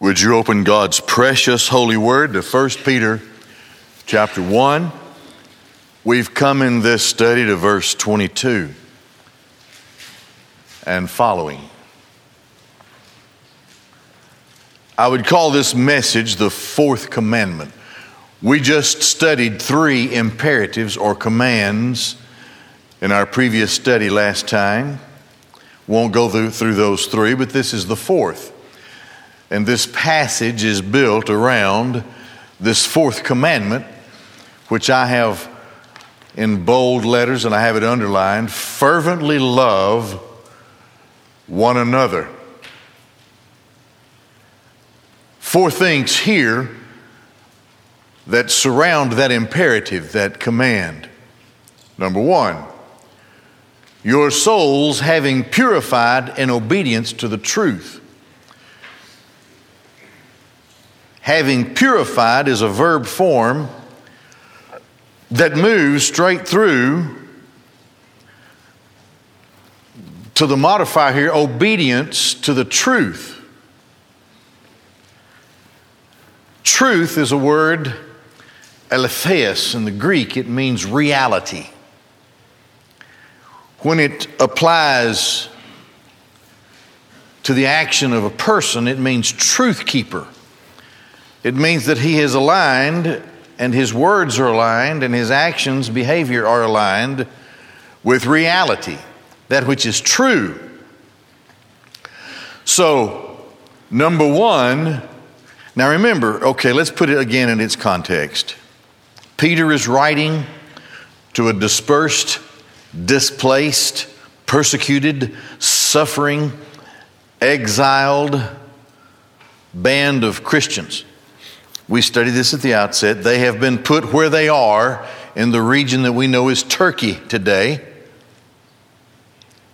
Would you open God's precious holy word to 1 Peter chapter 1? We've come in this study to verse 22 and following. I would call this message the fourth commandment. We just studied three imperatives or commands in our previous study last time. Won't go through, through those three, but this is the fourth. And this passage is built around this fourth commandment, which I have in bold letters and I have it underlined fervently love one another. Four things here that surround that imperative, that command. Number one, your souls having purified in obedience to the truth. Having purified is a verb form that moves straight through to the modifier here obedience to the truth. Truth is a word, aletheia in the Greek, it means reality. When it applies to the action of a person, it means truth keeper. It means that he is aligned and his words are aligned and his actions, behavior are aligned with reality, that which is true. So, number one, now remember, okay, let's put it again in its context. Peter is writing to a dispersed, displaced, persecuted, suffering, exiled band of Christians. We studied this at the outset. They have been put where they are in the region that we know is Turkey today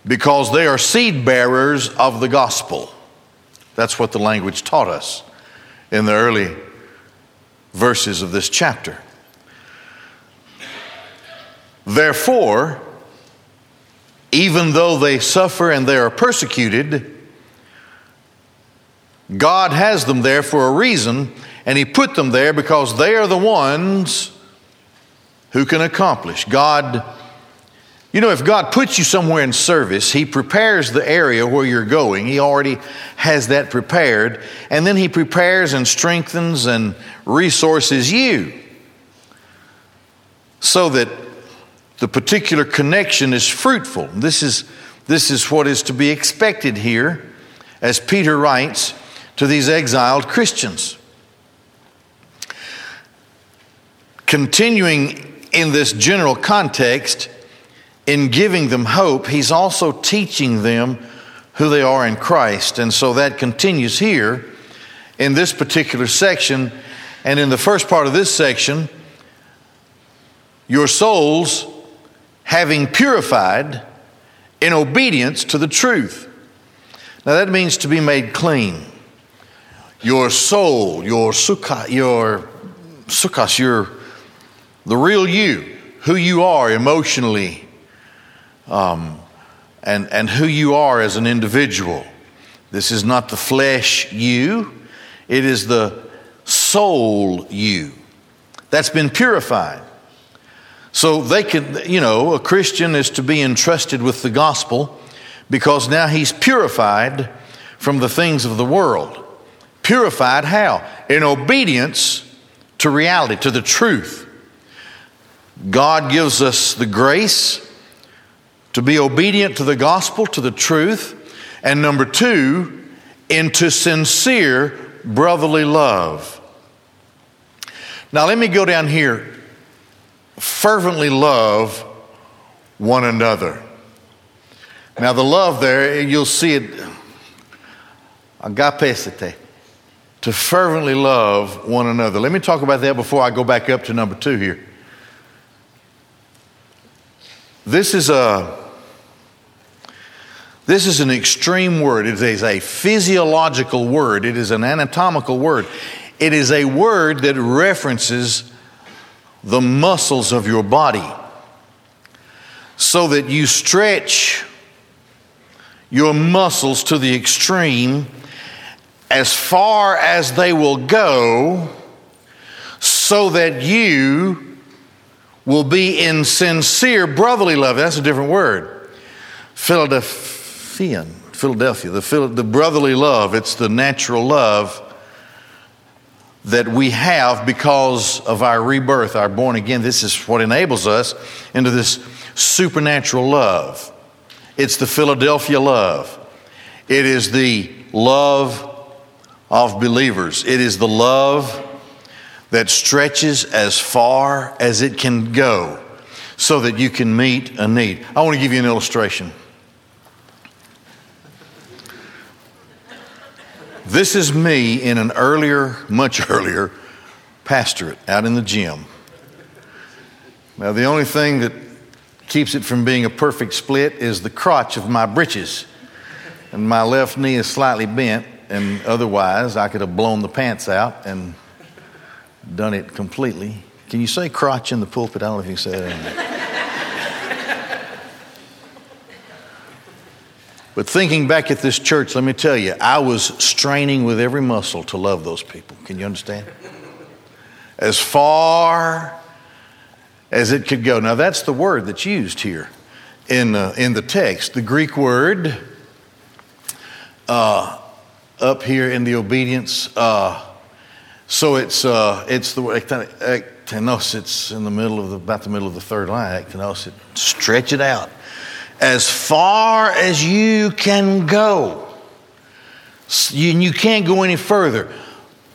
because they are seed bearers of the gospel. That's what the language taught us in the early verses of this chapter. Therefore, even though they suffer and they are persecuted, God has them there for a reason and He put them there because they are the ones who can accomplish. God, you know, if God puts you somewhere in service, He prepares the area where you're going. He already has that prepared. And then He prepares and strengthens and resources you so that the particular connection is fruitful. This is, this is what is to be expected here as Peter writes to these exiled Christians. Continuing in this general context, in giving them hope, he's also teaching them who they are in Christ. And so that continues here in this particular section. And in the first part of this section, your souls having purified in obedience to the truth. Now that means to be made clean. Your soul, your psuche, your sukkahs, your the real you, who you are emotionally, um, and, and who you are as an individual. This is not the flesh you, it is the soul you that's been purified. So they can, you know, a Christian is to be entrusted with the gospel because now he's purified from the things of the world. Purified how? In obedience to reality, to the truth. God gives us the grace to be obedient to the gospel, to the truth. And number two, into sincere brotherly love. Now, let me go down here. Fervently love one another. Now, the love there, you'll see it, agapesate, to fervently love one another. Let me talk about that before I go back up to number two here. This is a this is an extreme word. It is a physiological word. It is an anatomical word. It is a word that references the muscles of your body so that you stretch your muscles to the extreme as far as they will go, so that you will be in sincere brotherly love. That's a different word. Philadelphian, Philadelphia, the, the brotherly love. It's the natural love that we have because of our rebirth, our born again. This is what enables us into this supernatural love. It's the Philadelphia love. It is the love of believers. It is the love that stretches as far as it can go so that you can meet a need. I want to give you an illustration. This is me in an earlier, much earlier pastorate out in the gym. Now, the only thing that keeps it from being a perfect split is the crotch of my breeches. And my left knee is slightly bent, and otherwise, I could have blown the pants out and done it completely. Can you say crotch in the pulpit? I don't know if you can say that. But thinking back at this church, let me tell you, I was straining with every muscle to love those people. Can you understand? As far as it could go. Now, that's the word that's used here in, uh, in the text. The Greek word uh, up here in the obedience, uh, so it's, uh, it's the ektenos, it's in the middle of the, about the middle of the third line, ektenos, it, stretch it out as far as you can go. You, you can't go any further.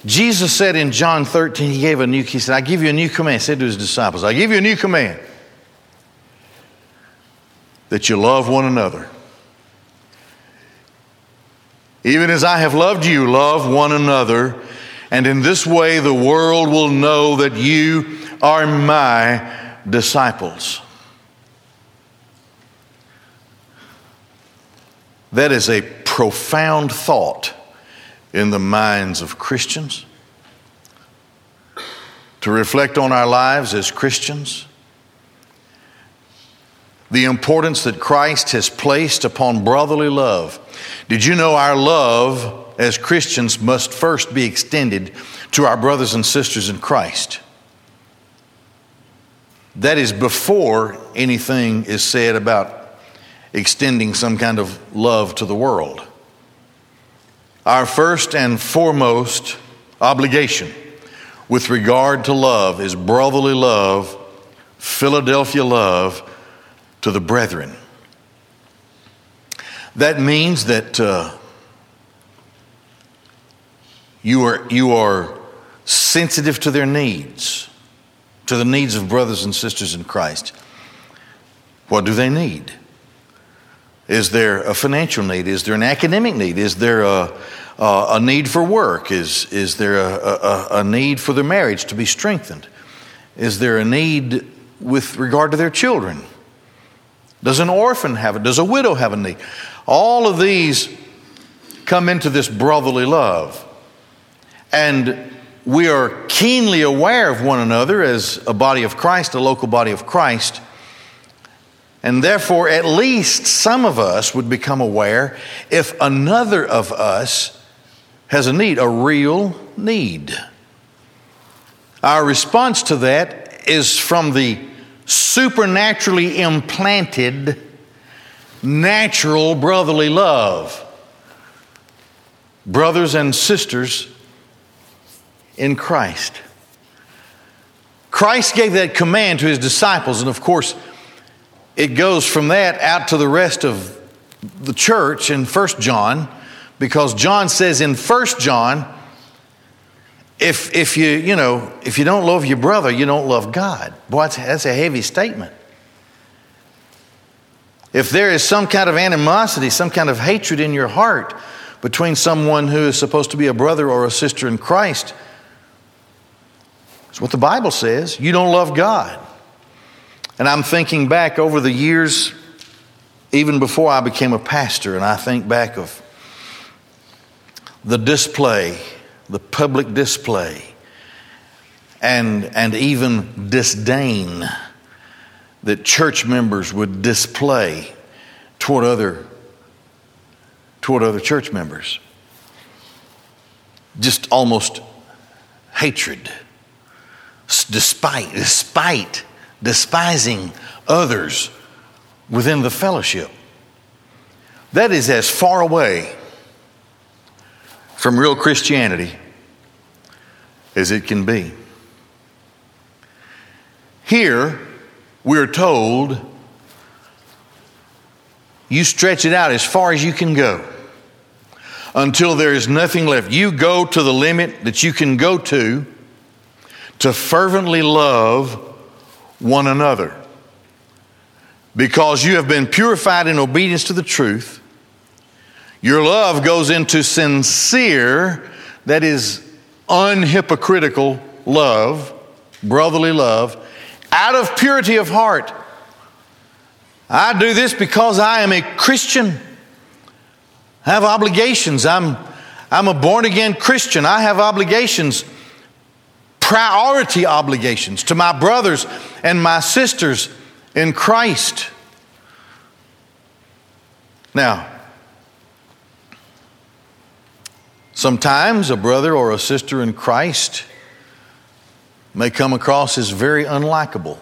Jesus said in John 13, he gave a new, he said, I give you a new command. He said to his disciples, I give you a new command that you love one another. Even as I have loved you, love one another. And in this way, the world will know that you are my disciples. That is a profound thought in the minds of Christians. To reflect on our lives as Christians, the importance that Christ has placed upon brotherly love. Did you know our love as Christians must first be extended to our brothers and sisters in Christ? That is before anything is said about extending some kind of love to the world. Our first and foremost obligation with regard to love is brotherly love, Philadelphia love to the brethren. That means that uh, you, are, you are sensitive to their needs, to the needs of brothers and sisters in Christ. What do they need? Is there a financial need? Is there an academic need? Is there a, a, a need for work? Is, is there a, a, a need for their marriage to be strengthened? Is there a need with regard to their children? Does an orphan have it? Does a widow have a need? All of these come into this brotherly love. And we are keenly aware of one another as a body of Christ, a local body of Christ. And therefore, at least some of us would become aware if another of us has a need, a real need. Our response to that is from the supernaturally implanted natural brotherly love. Brothers and sisters in Christ. Christ gave that command to his disciples, and of course, it goes from that out to the rest of the church in First John, because John says in First John, if, if you, you know, if you don't love your brother, you don't love God. Boy, that's, that's a heavy statement. If there is some kind of animosity, some kind of hatred in your heart between someone who is supposed to be a brother or a sister in Christ, it's what the Bible says. You don't love God. And I'm thinking back over the years, even before I became a pastor, and I think back of the display, the public display, and, and even disdain that church members would display toward other, toward other church members. just almost hatred, despite, despite despising others within the fellowship. That is as far away from real Christianity as it can be. Here, we're told you stretch it out as far as you can go until there is nothing left. You go to the limit that you can go to to fervently love one another because you have been purified in obedience to the truth. Your love goes into sincere, that is, unhypocritical love, brotherly love, out of purity of heart. I do this because I am a Christian. I have obligations. I'm, I'm a born again Christian. I have obligations, priority obligations to my brothers and my sisters in Christ. Now, sometimes a brother or a sister in Christ may come across as very unlikable.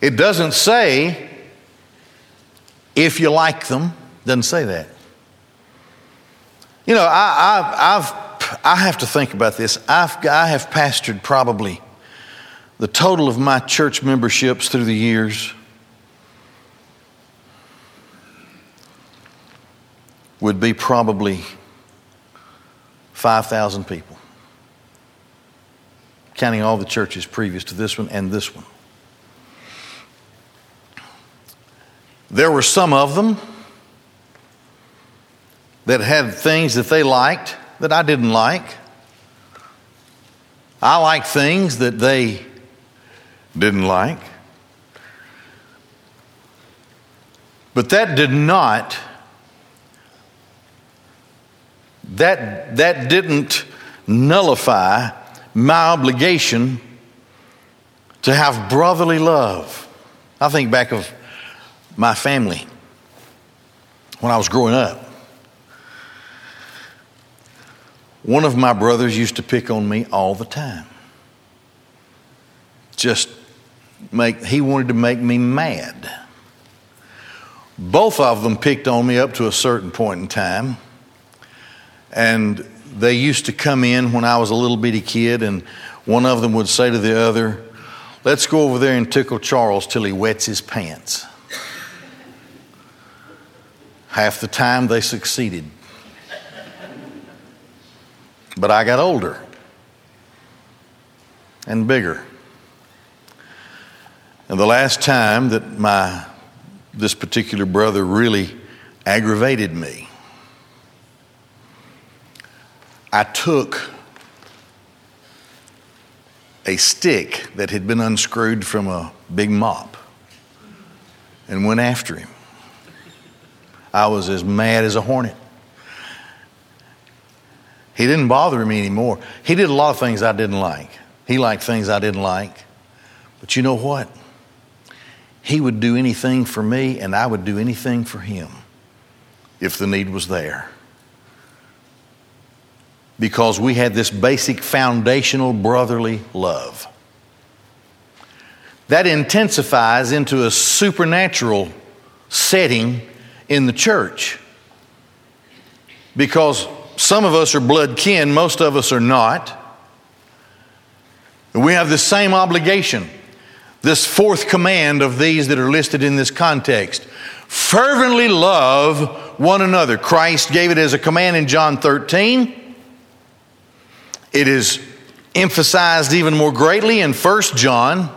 It doesn't say if you like them, doesn't say that. You know, I, I've, I have to think about this. I've, I have pastored probably the total of my church memberships through the years would be probably 5,000 people, counting all the churches previous to this one and this one. There were some of them that had things that they liked that I didn't like. I liked things that they didn't like. But that did not that that didn't nullify my obligation to have brotherly love. I think back of my family when I was growing up. One of my brothers used to pick on me all the time. Just make, he wanted to make me mad. Both of them picked on me up to a certain point in time. And they used to come in when I was a little bitty kid, and one of them would say to the other, Let's go over there and tickle Charles till he wets his pants. Half the time they succeeded. But I got older and bigger. And the last time that my this particular brother really aggravated me, I took a stick that had been unscrewed from a big mop and went after him. I was as mad as a hornet. He didn't bother me anymore. He did a lot of things I didn't like. He liked things I didn't like. But you know what? He would do anything for me, and I would do anything for him if the need was there. Because we had this basic foundational brotherly love. That intensifies into a supernatural setting in the church. Because some of us are blood kin, most of us are not. We have the same obligation. This fourth command of these that are listed in this context fervently love one another. Christ gave it as a command in John 13. It is emphasized even more greatly in 1 John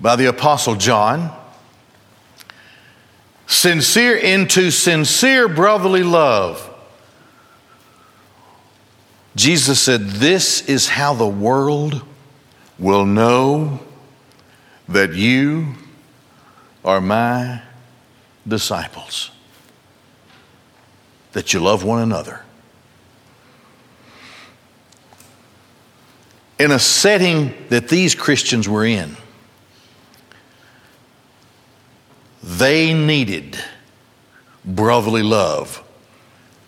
by the Apostle John sincere into sincere brotherly love. Jesus said, This is how the world will know that you are my disciples, that you love one another. In a setting that these Christians were in, they needed brotherly love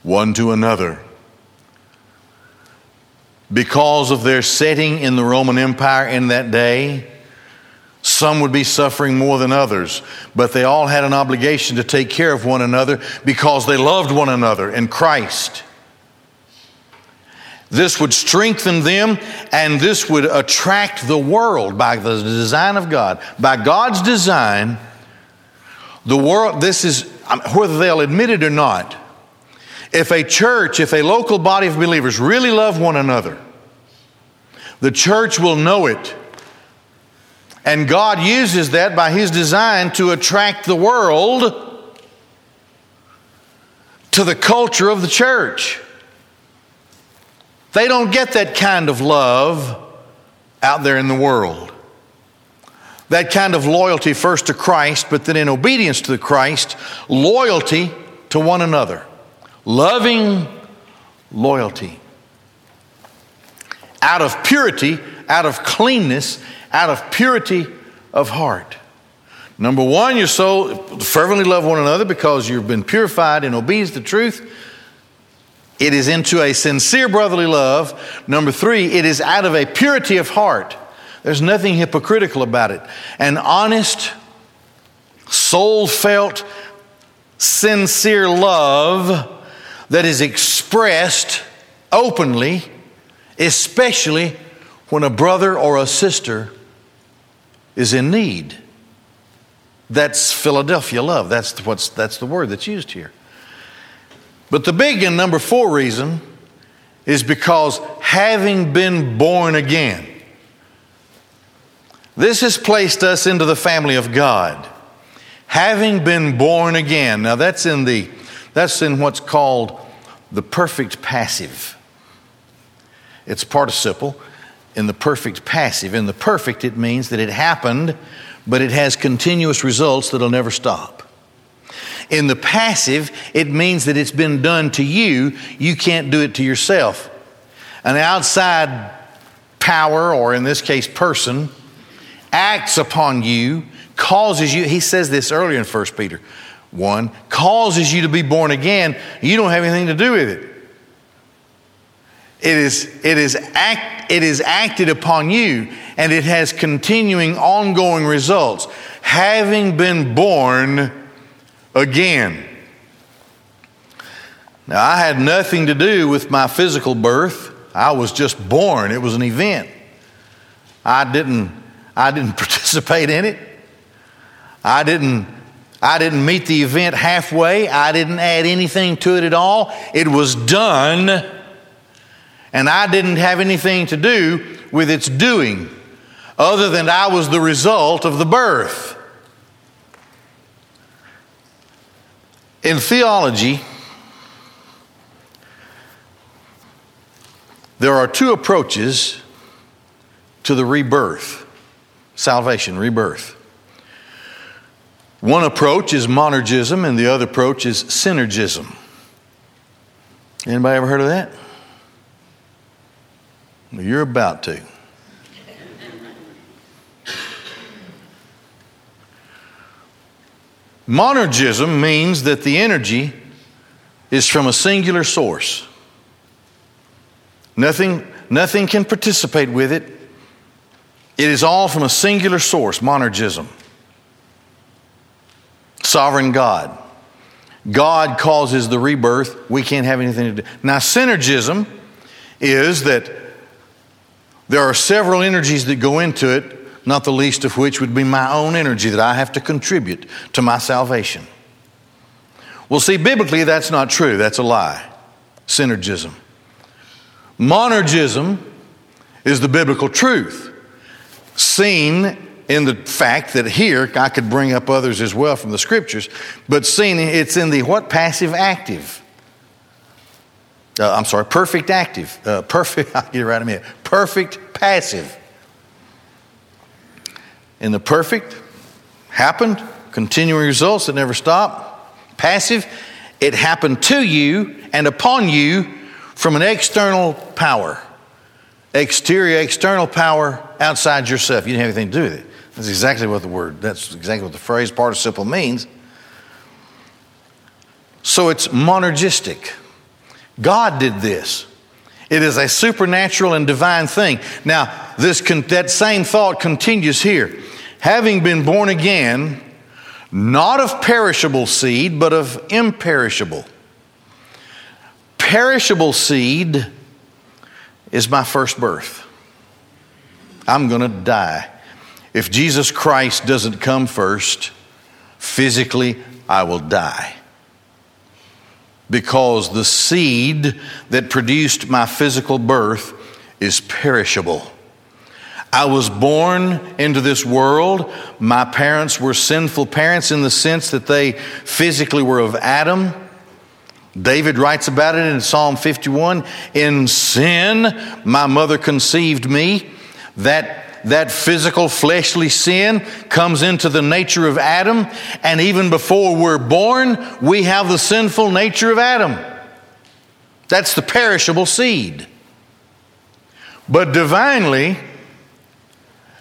one to another. Because of their setting in the Roman Empire in that day, some would be suffering more than others, but they all had an obligation to take care of one another because they loved one another in Christ. This would strengthen them and this would attract the world by the design of God. By God's design, the world, this is um, whether they'll admit it or not. If a church, if a local body of believers really love one another, the church will know it. And God uses that by His design to attract the world to the culture of the church. They don't get that kind of love out there in the world. That kind of loyalty first to Christ, but then in obedience to the Christ, loyalty to one another. Loving loyalty. Out of purity, out of cleanness, out of purity of heart. Number one, your soul fervently love one another because you've been purified and obeys the truth. It is into a sincere brotherly love. Number three, it is out of a purity of heart. There's nothing hypocritical about it. An honest, soul felt, sincere love that is expressed openly, especially when a brother or a sister is in need. That's Philadelphia love. That's, what's, that's the word that's used here. But the big and number four reason is because having been born again, this has placed us into the family of God. Having been born again. Now that's in the that's in what's called the perfect passive. It's participle in the perfect passive. In the perfect, it means that it happened, but it has continuous results that'll never stop. In the passive, it means that it's been done to you, you can't do it to yourself. An outside power, or in this case, person, acts upon you, causes you, he says this earlier in 1 Peter 1, causes you to be born again. You don't have anything to do with it. It is, it is, act, it is acted upon you and it has continuing, ongoing results. Having been born again. Now, I had nothing to do with my physical birth. I was just born. It was an event. I didn't, I didn't participate in it. I didn't, I didn't meet the event halfway. I didn't add anything to it at all. It was done, and I didn't have anything to do with its doing, other than I was the result of the birth. In theology, there are two approaches to the rebirth, salvation, rebirth. One approach is monergism, and the other approach is synergism. Anybody ever heard of that? Well, you're about to. Monergism means that the energy is from a singular source. Nothing, nothing can participate with it. It is all from a singular source, monergism. Sovereign God. God causes the rebirth. We can't have anything to do. Now, synergism is that there are several energies that go into it not the least of which would be my own energy that I have to contribute to my salvation. Well, see, biblically, that's not true. That's a lie. Synergism. Monergism is the biblical truth, seen in the fact that here, I could bring up others as well from the scriptures, but seen it's in the what? Passive active. Uh, I'm sorry, perfect active. Uh, perfect, I'll get it right in a minute. Perfect passive in the perfect, happened, continuing results that never stop. Passive, it happened to you and upon you from an external power. Exterior, external power outside yourself. You didn't have anything to do with it. That's exactly what the word, that's exactly what the phrase participle means. So it's monergistic. God did this. It is a supernatural and divine thing. Now, this that same thought continues here. Having been born again, not of perishable seed, but of imperishable. Perishable seed is my first birth. I'm going to die. If Jesus Christ doesn't come first, physically, I will die. Because the seed that produced my physical birth is perishable. I was born into this world. My parents were sinful parents in the sense that they physically were of Adam. David writes about it in Psalm 51 In sin, my mother conceived me. That that physical fleshly sin comes into the nature of Adam, and even before we're born, we have the sinful nature of Adam. That's the perishable seed. But divinely,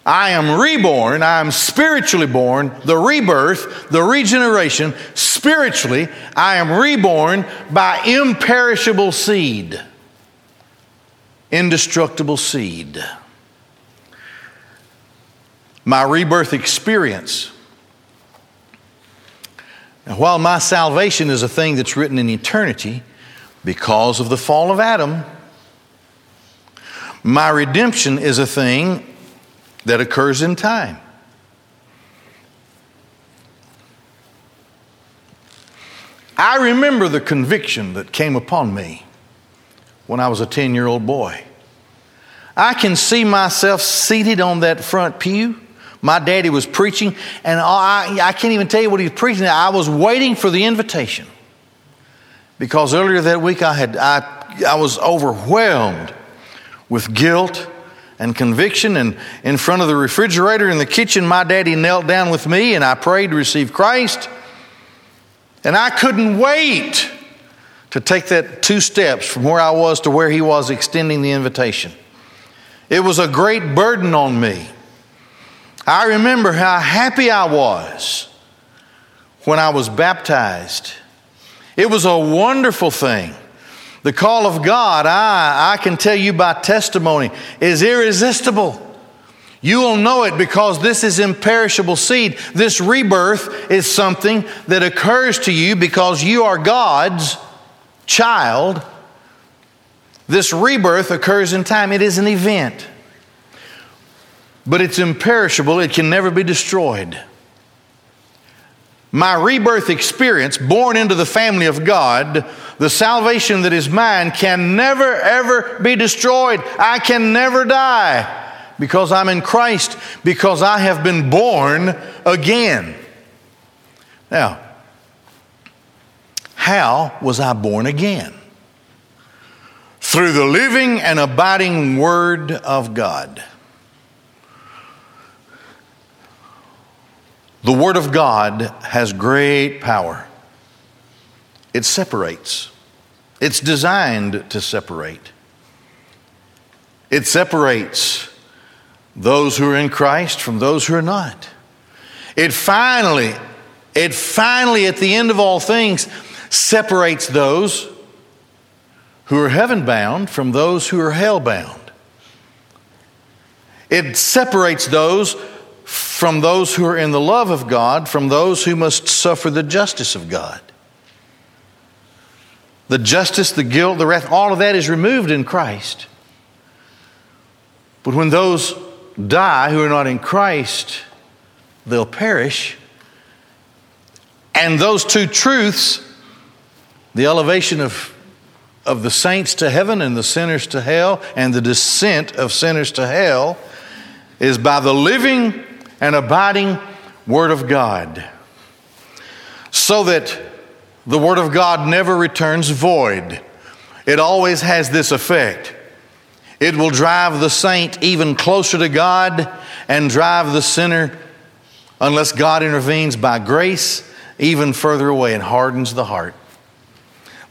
I am reborn, I am spiritually born, the rebirth, the regeneration, spiritually, I am reborn by imperishable seed, indestructible seed. My rebirth experience. Now, while my salvation is a thing that's written in eternity because of the fall of Adam, my redemption is a thing that occurs in time. I remember the conviction that came upon me when I was a 10 year old boy. I can see myself seated on that front pew. My daddy was preaching, and I, I can't even tell you what he was preaching. I was waiting for the invitation because earlier that week I, had, I, I was overwhelmed with guilt and conviction. And in front of the refrigerator in the kitchen, my daddy knelt down with me and I prayed to receive Christ. And I couldn't wait to take that two steps from where I was to where he was extending the invitation. It was a great burden on me. I remember how happy I was when I was baptized. It was a wonderful thing. The call of God, I, I can tell you by testimony, is irresistible. You will know it because this is imperishable seed. This rebirth is something that occurs to you because you are God's child. This rebirth occurs in time, it is an event. But it's imperishable, it can never be destroyed. My rebirth experience, born into the family of God, the salvation that is mine, can never, ever be destroyed. I can never die because I'm in Christ, because I have been born again. Now, how was I born again? Through the living and abiding Word of God. The Word of God has great power. It separates, it's designed to separate. It separates those who are in Christ from those who are not. It finally, it finally, at the end of all things, separates those who are heaven bound from those who are hell bound. It separates those from those who are in the love of God from those who must suffer the justice of God. The justice, the guilt, the wrath, all of that is removed in Christ. But when those die who are not in Christ, they'll perish. And those two truths, the elevation of, of the saints to heaven and the sinners to hell, and the descent of sinners to hell, is by the living and abiding Word of God, so that the Word of God never returns void. It always has this effect. It will drive the saint even closer to God and drive the sinner, unless God intervenes by grace, even further away and hardens the heart.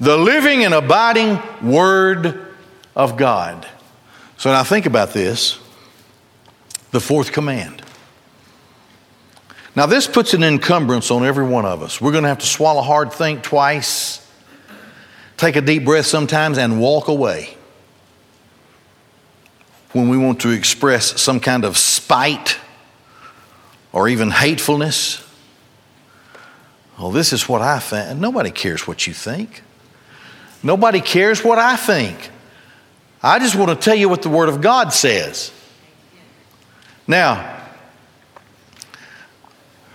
The living and abiding Word of God. So now think about this the fourth command. Now, this puts an encumbrance on every one of us. We're going to have to swallow hard, think twice. take a deep breath sometimes and walk away. When we want to express some kind of spite or even hatefulness. Well, this is what I think. Nobody cares what you think. Nobody cares what I think. I just want to tell you what the Word of God says. Now,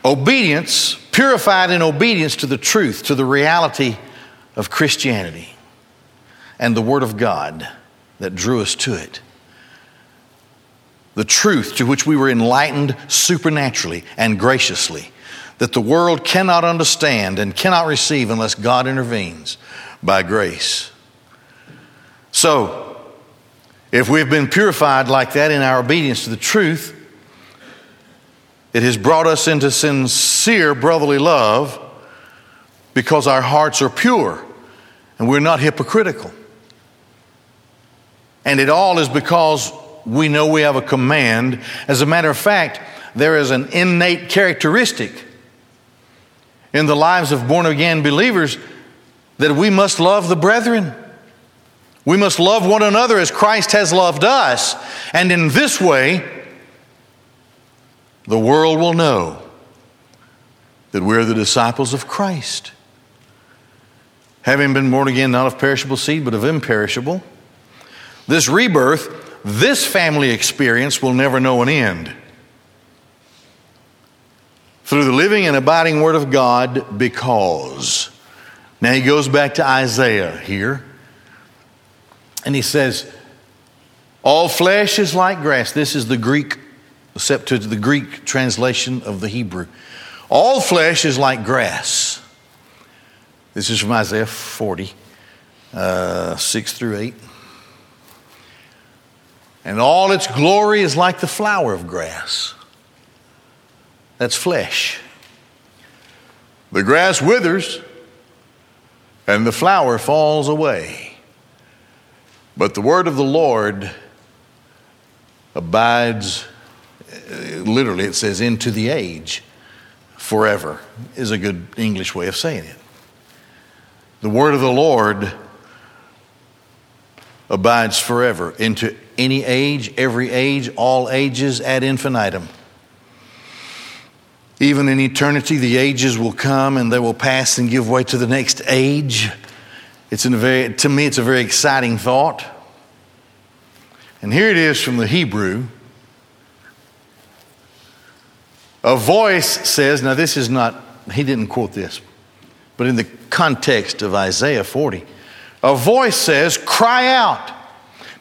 obedience, purified in obedience to the truth, to the reality of Christianity and the Word of God that drew us to it. The truth to which we were enlightened supernaturally and graciously, that the world cannot understand and cannot receive unless God intervenes by grace. So, if we've been purified like that in our obedience to the truth, it has brought us into sincere brotherly love because our hearts are pure and we're not hypocritical. And it all is because we know we have a command. As a matter of fact, there is an innate characteristic in the lives of born again believers that we must love the brethren. We must love one another as Christ has loved us. And in this way, the world will know that we're the disciples of Christ. Having been born again, not of perishable seed, but of imperishable, this rebirth, this family experience will never know an end. Through the living and abiding Word of God, because. Now he goes back to Isaiah here, and he says, All flesh is like grass. This is the Greek, to the Greek translation of the Hebrew. All flesh is like grass. This is from Isaiah 40, uh, 6 through 8. And all its glory is like the flower of grass. That's flesh. The grass withers and the flower falls away. But the word of the Lord abides, Uh, literally, it says, into the age forever, is a good English way of saying it. The word of the Lord abides forever into any age, every age, all ages ad infinitum. Even in eternity, the ages will come and they will pass and give way to the next age. It's a very, to me, it's a very exciting thought. And here it is from the Hebrew. A voice says, now this is not, he didn't quote this, but in the context of Isaiah 40, a voice says, cry out.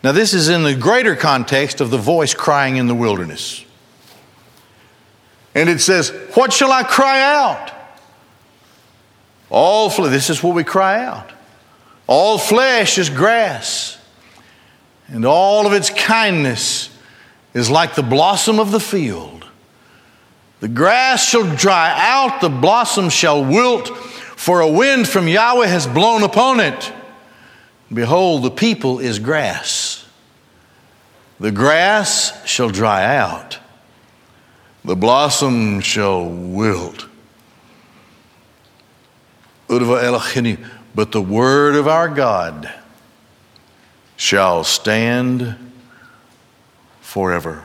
Now, this is in the greater context of the voice crying in the wilderness. And it says, What shall I cry out? All flesh, this is what we cry out. All flesh is grass, and all of its kindness is like the blossom of the field. The grass shall dry out, the blossom shall wilt, for a wind from Yahweh has blown upon it. Behold, the people is grass. The grass shall dry out the blossom shall wilt. But the word of our God shall stand forever.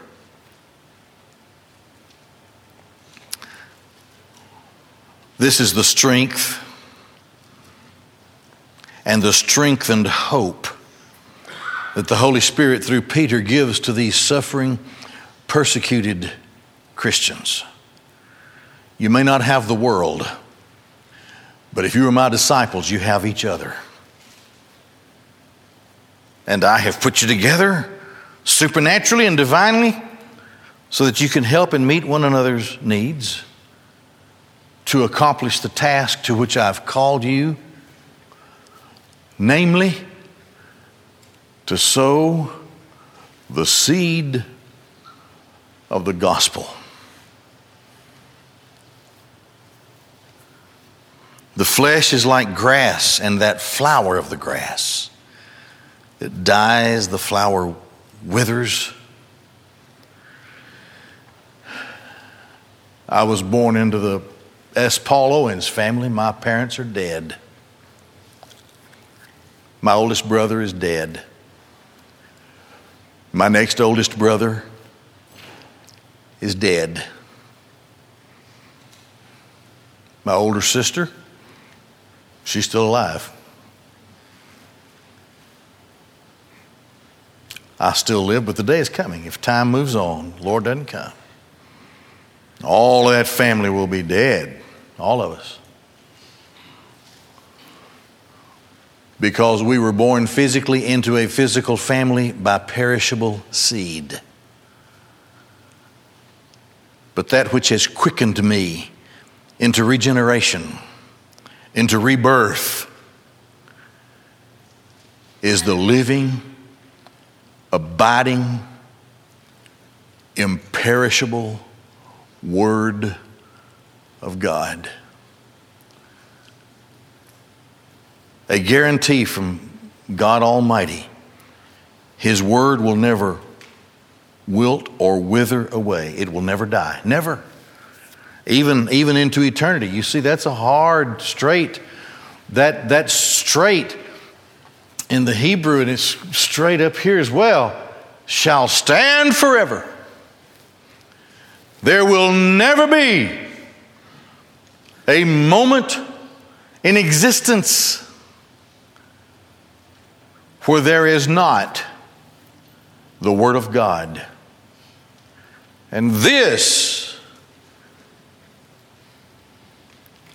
This is the strength and the strengthened hope that the Holy Spirit, through Peter, gives to these suffering, persecuted Christians. You may not have the world, but if you are my disciples, you have each other. And I have put you together supernaturally and divinely so that you can help and meet one another's needs to accomplish the task to which I've called you, namely, to sow the seed of the gospel. The flesh is like grass, and that flower of the grass. It dies, the flower withers. I was born into the S. Paul Owens family. My parents are dead. My oldest brother is dead. My next oldest brother is dead. My older sister, she's still alive. I still live, but the day is coming. If time moves on, Lord doesn't come. All that family will be dead, all of us. Because we were born physically into a physical family by perishable seed. But that which has quickened me into regeneration, into rebirth, is the living, abiding, imperishable Word of God. A guarantee from God Almighty. His Word will never wilt or wither away, it will never die. Never. Even, even into eternity. You see, that's a hard, straight, that, that straight in the Hebrew, and it's straight up here as well, shall stand forever. There will never be a moment in existence where there is not the Word of God. And this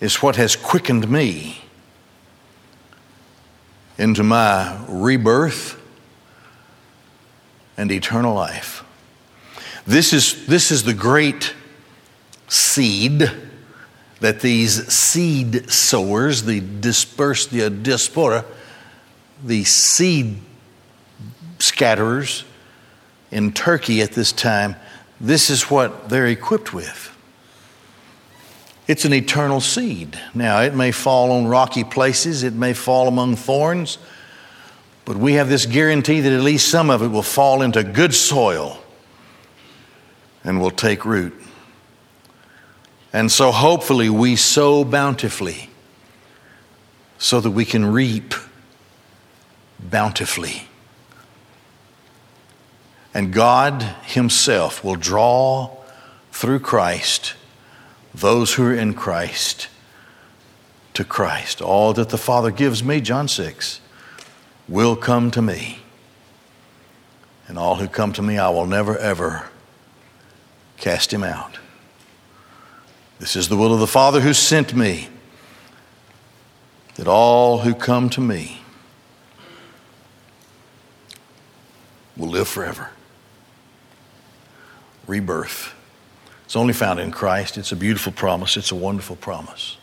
is what has quickened me into my rebirth and eternal life. This is, this is the great seed that these seed sowers, the dispersed, the diaspora, the seed scatterers in Turkey at this time, this is what they're equipped with. It's an eternal seed. Now, it may fall on rocky places, it may fall among thorns, but we have this guarantee that at least some of it will fall into good soil and will take root. And so, hopefully, we sow bountifully so that we can reap bountifully. And God Himself will draw through Christ those who are in Christ to Christ. All that the Father gives me, John 6, will come to me. And all who come to me, I will never, ever cast him out. This is the will of the Father who sent me, that all who come to me will live forever. Rebirth. It's only found in Christ. It's a beautiful promise. It's a wonderful promise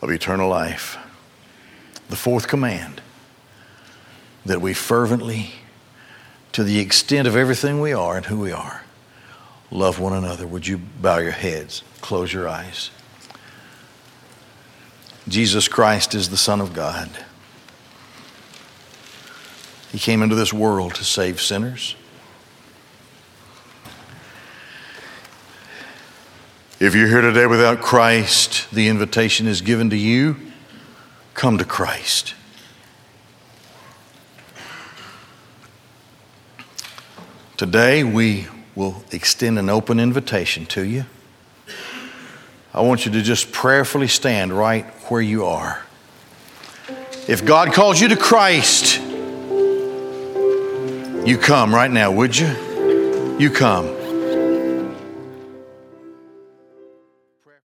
of eternal life. The fourth command that we fervently, to the extent of everything we are and who we are, love one another. Would you bow your heads, close your eyes? Jesus Christ is the Son of God. He came into this world to save sinners. If you're here today without Christ, the invitation is given to you come to Christ. Today, we will extend an open invitation to you. I want you to just prayerfully stand right where you are. If God calls you to Christ, you come right now, would you? You come.